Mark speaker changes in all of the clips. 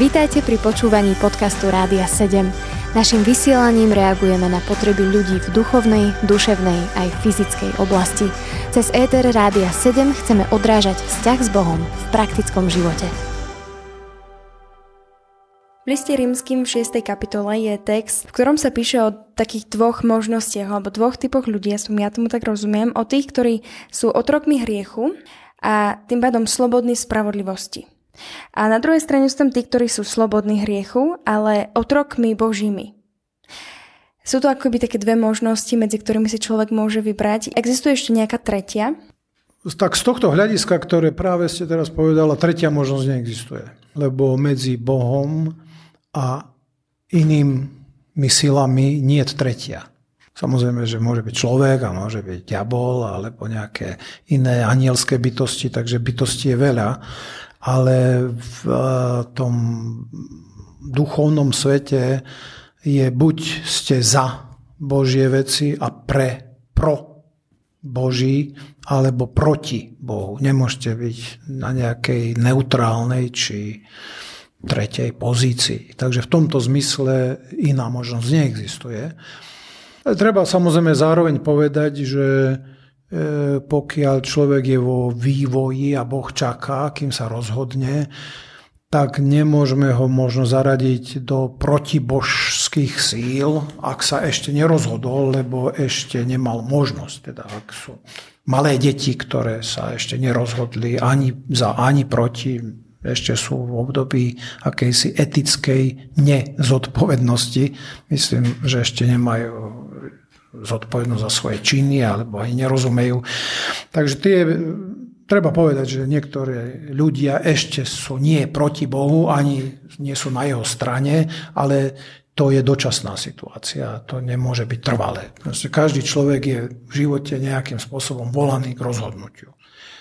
Speaker 1: Vítajte pri počúvaní podcastu Rádia 7. Naším vysielaním reagujeme na potreby ľudí v duchovnej, duševnej aj fyzickej oblasti. Cez ETR Rádia 7 chceme odrážať vzťah s Bohom v praktickom živote. V liste rímským v 6. kapitole je text, v ktorom sa píše o takých dvoch možnostiach alebo dvoch typoch ľudí, som ja tomu tak rozumiem, o tých, ktorí sú otrokmi hriechu a tým pádom slobodní spravodlivosti. A na druhej strane sú tam tí, ktorí sú slobodní hriechu, ale otrokmi božími. Sú to akoby také dve možnosti, medzi ktorými si človek môže vybrať. Existuje ešte nejaká tretia?
Speaker 2: Tak z tohto hľadiska, ktoré práve ste teraz povedala, tretia možnosť neexistuje. Lebo medzi Bohom a inými silami nie je tretia. Samozrejme, že môže byť človek a môže byť diabol alebo nejaké iné anielské bytosti, takže bytosti je veľa ale v eh, tom duchovnom svete je buď ste za Božie veci a pre, pro Boží, alebo proti Bohu. Nemôžete byť na nejakej neutrálnej či tretej pozícii. Takže v tomto zmysle iná možnosť neexistuje. Treba samozrejme zároveň povedať, že pokiaľ človek je vo vývoji a Boh čaká, kým sa rozhodne, tak nemôžeme ho možno zaradiť do protibožských síl, ak sa ešte nerozhodol, lebo ešte nemal možnosť. Teda ak sú malé deti, ktoré sa ešte nerozhodli ani za, ani proti, ešte sú v období akejsi etickej nezodpovednosti. Myslím, že ešte nemajú zodpovednosť za svoje činy alebo aj nerozumejú. Takže tie, treba povedať, že niektorí ľudia ešte sú nie proti Bohu, ani nie sú na jeho strane, ale to je dočasná situácia, to nemôže byť trvalé. Proste každý človek je v živote nejakým spôsobom volaný k rozhodnutiu.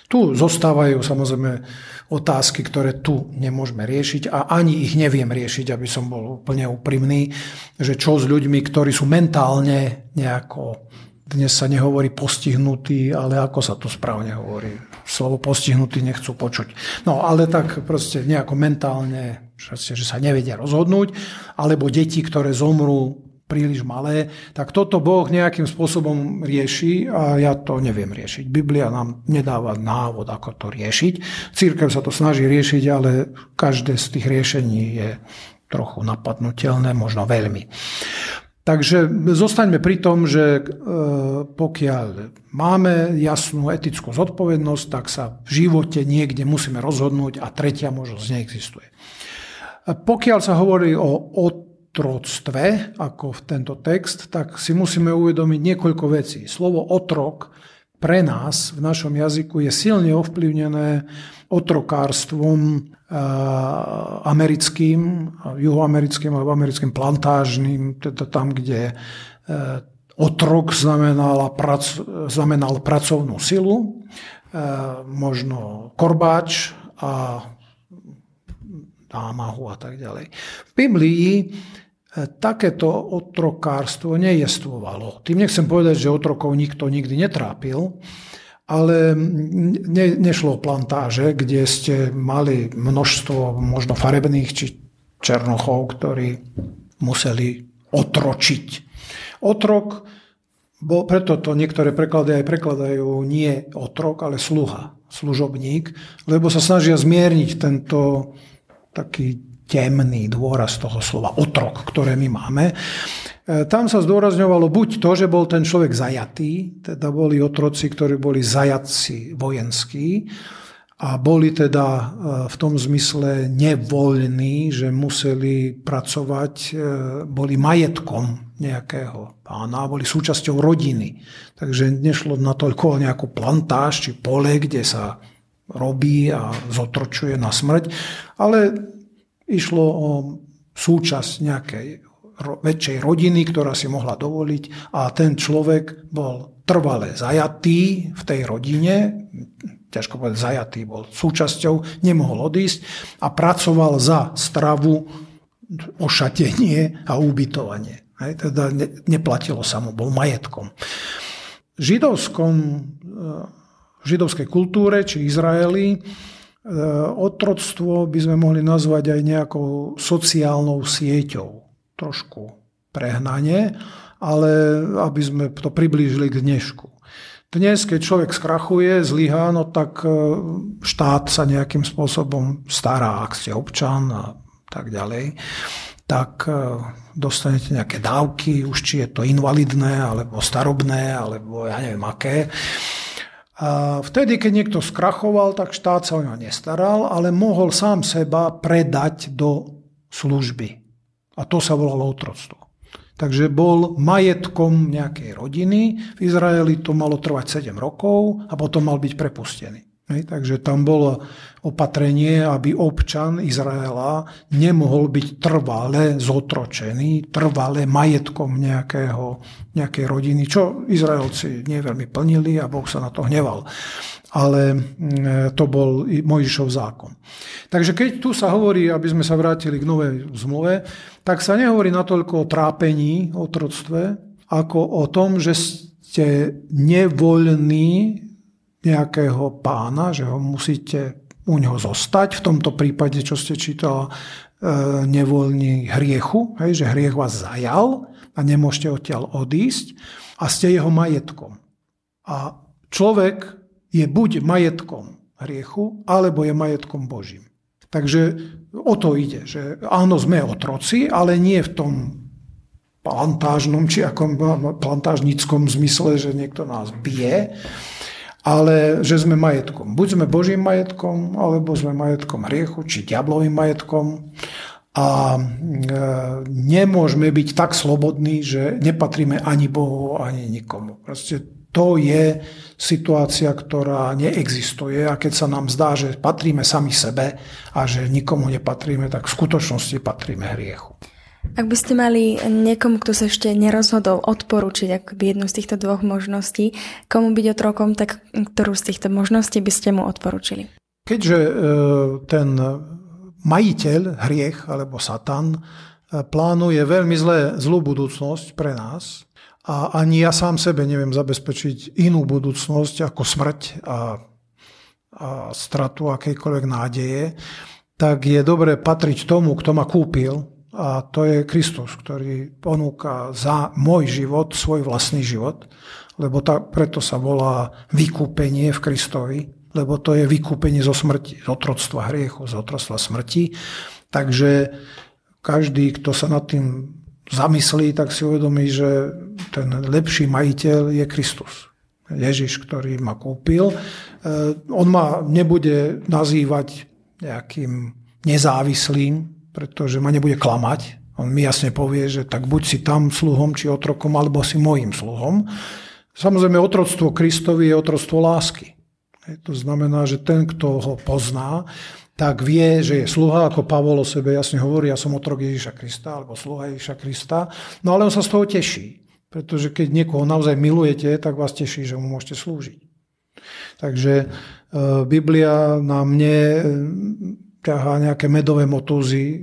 Speaker 2: Tu zostávajú samozrejme otázky, ktoré tu nemôžeme riešiť a ani ich neviem riešiť, aby som bol úplne úprimný, že čo s ľuďmi, ktorí sú mentálne nejako, dnes sa nehovorí postihnutí, ale ako sa to správne hovorí. Slovo postihnutí nechcú počuť. No ale tak proste nejako mentálne, že sa nevedia rozhodnúť, alebo deti, ktoré zomrú príliš malé, tak toto Boh nejakým spôsobom rieši a ja to neviem riešiť. Biblia nám nedáva návod, ako to riešiť. Církev sa to snaží riešiť, ale každé z tých riešení je trochu napadnutelné, možno veľmi. Takže zostaňme pri tom, že e, pokiaľ máme jasnú etickú zodpovednosť, tak sa v živote niekde musíme rozhodnúť a tretia možnosť neexistuje. Pokiaľ sa hovorí o, o otroctve, ako v tento text, tak si musíme uvedomiť niekoľko vecí. Slovo otrok pre nás v našom jazyku je silne ovplyvnené otrokárstvom americkým, juhoamerickým alebo americkým plantážnym, teda tam, kde e, otrok znamenal, prac, znamenal pracovnú silu, e, možno korbáč a námahu a tak ďalej. V Biblii e, takéto otrokárstvo nejestvovalo. Tým nechcem povedať, že otrokov nikto nikdy netrápil, ale ne, nešlo o plantáže, kde ste mali množstvo možno farebných či černochov, ktorí museli otročiť. Otrok, bo preto to niektoré preklady aj prekladajú nie otrok, ale sluha, služobník, lebo sa snažia zmierniť tento taký temný dôraz toho slova otrok, ktoré my máme. E, tam sa zdôrazňovalo buď to, že bol ten človek zajatý, teda boli otroci, ktorí boli zajatci vojenskí a boli teda e, v tom zmysle nevoľní, že museli pracovať, e, boli majetkom nejakého pána, boli súčasťou rodiny. Takže nešlo natoľko o nejakú plantáž či pole, kde sa robí a zotročuje na smrť, ale išlo o súčasť nejakej väčšej rodiny, ktorá si mohla dovoliť a ten človek bol trvale zajatý v tej rodine, ťažko povedať zajatý, bol súčasťou, nemohol odísť a pracoval za stravu, ošatenie a ubytovanie. Hej, teda ne, neplatilo sa mu, bol majetkom. V židovskom v židovskej kultúre či Izraeli otroctvo by sme mohli nazvať aj nejakou sociálnou sieťou. Trošku prehnanie, ale aby sme to priblížili k dnešku. Dnes, keď človek skrachuje, zlyhá, no tak e, štát sa nejakým spôsobom stará, ak ste občan a tak ďalej, tak e, dostanete nejaké dávky, už či je to invalidné, alebo starobné, alebo ja neviem aké. Vtedy, keď niekto skrachoval, tak štát sa o ňa nestaral, ale mohol sám seba predať do služby. A to sa volalo otroctvo. Takže bol majetkom nejakej rodiny. V Izraeli to malo trvať 7 rokov a potom mal byť prepustený. Takže tam bolo opatrenie, aby občan Izraela nemohol byť trvale zotročený, trvale majetkom nejakého, nejakej rodiny, čo Izraelci neveľmi plnili a Boh sa na to hneval. Ale mm, to bol Mojžišov zákon. Takže keď tu sa hovorí, aby sme sa vrátili k novej zmluve, tak sa nehovorí natoľko o trápení, o otroctve, ako o tom, že ste nevoľní nejakého pána, že ho musíte u neho zostať. V tomto prípade, čo ste čítala, e, nevoľní hriechu, hej, že hriech vás zajal a nemôžete odtiaľ odísť a ste jeho majetkom. A človek je buď majetkom hriechu, alebo je majetkom Božím. Takže o to ide, že áno, sme otroci, ale nie v tom plantážnom či ako plantážnickom zmysle, že niekto nás bije, ale že sme majetkom. Buď sme Božím majetkom, alebo sme majetkom hriechu, či diablovým majetkom. A e, nemôžeme byť tak slobodní, že nepatríme ani Bohu, ani nikomu. Proste to je situácia, ktorá neexistuje a keď sa nám zdá, že patríme sami sebe a že nikomu nepatríme, tak v skutočnosti patríme hriechu.
Speaker 1: Ak by ste mali niekomu, kto sa ešte nerozhodol, odporúčiť akoby jednu z týchto dvoch možností, komu byť otrokom, tak ktorú z týchto možností by ste mu odporúčili?
Speaker 2: Keďže e, ten majiteľ, hriech alebo Satan, e, plánuje veľmi zlé, zlú budúcnosť pre nás a ani ja sám sebe neviem zabezpečiť inú budúcnosť ako smrť a, a stratu akejkoľvek nádeje, tak je dobre patriť tomu, kto ma kúpil, a to je Kristus, ktorý ponúka za môj život svoj vlastný život, lebo tá, preto sa volá vykúpenie v Kristovi, lebo to je vykúpenie zo smrti, z otroctva hriechu, z otroctva smrti. Takže každý, kto sa nad tým zamyslí, tak si uvedomí, že ten lepší majiteľ je Kristus. Ježiš, ktorý ma kúpil. E, on ma nebude nazývať nejakým nezávislým pretože ma nebude klamať. On mi jasne povie, že tak buď si tam sluhom, či otrokom, alebo si mojim sluhom. Samozrejme, otroctvo Kristovi je otroctvo lásky. To znamená, že ten, kto ho pozná, tak vie, že je sluha, ako Pavol o sebe jasne hovorí, ja som otrok Ježiša Krista, alebo sluha Ježiša Krista. No ale on sa z toho teší, pretože keď niekoho naozaj milujete, tak vás teší, že mu môžete slúžiť. Takže e, Biblia na mne ťahá nejaké medové motúzy, e,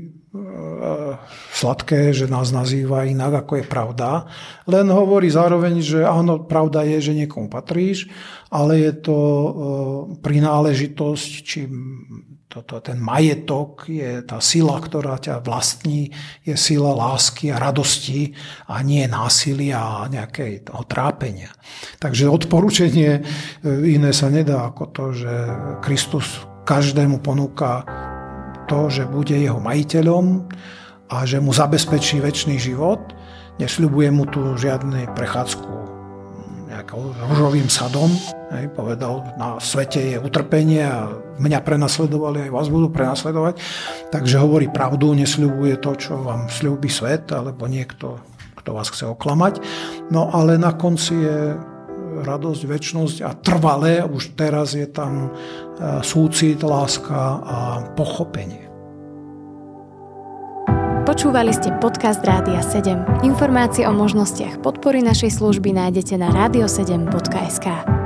Speaker 2: sladké, že nás nazýva inak, ako je pravda. Len hovorí zároveň, že áno, pravda je, že niekomu patríš, ale je to e, prináležitosť, či toto, ten majetok je tá sila, ktorá ťa vlastní, je sila lásky a radosti a nie násilia a nejakého trápenia. Takže odporúčanie e, iné sa nedá ako to, že Kristus každému ponúka to, že bude jeho majiteľom a že mu zabezpečí väčší život. Nesľubuje mu tu žiadne prechádzku nejakou ružovým sadom. Hej, povedal, na svete je utrpenie a mňa prenasledovali, aj vás budú prenasledovať. Takže hovorí pravdu, nesľubuje to, čo vám sľubí svet, alebo niekto, kto vás chce oklamať. No ale na konci je radosť, väčnosť a trvalé, už teraz je tam e, súcit, láska a pochopenie.
Speaker 3: Počúvali ste podcast Rádia 7. Informácie o možnostiach podpory našej služby nájdete na radio7.sk.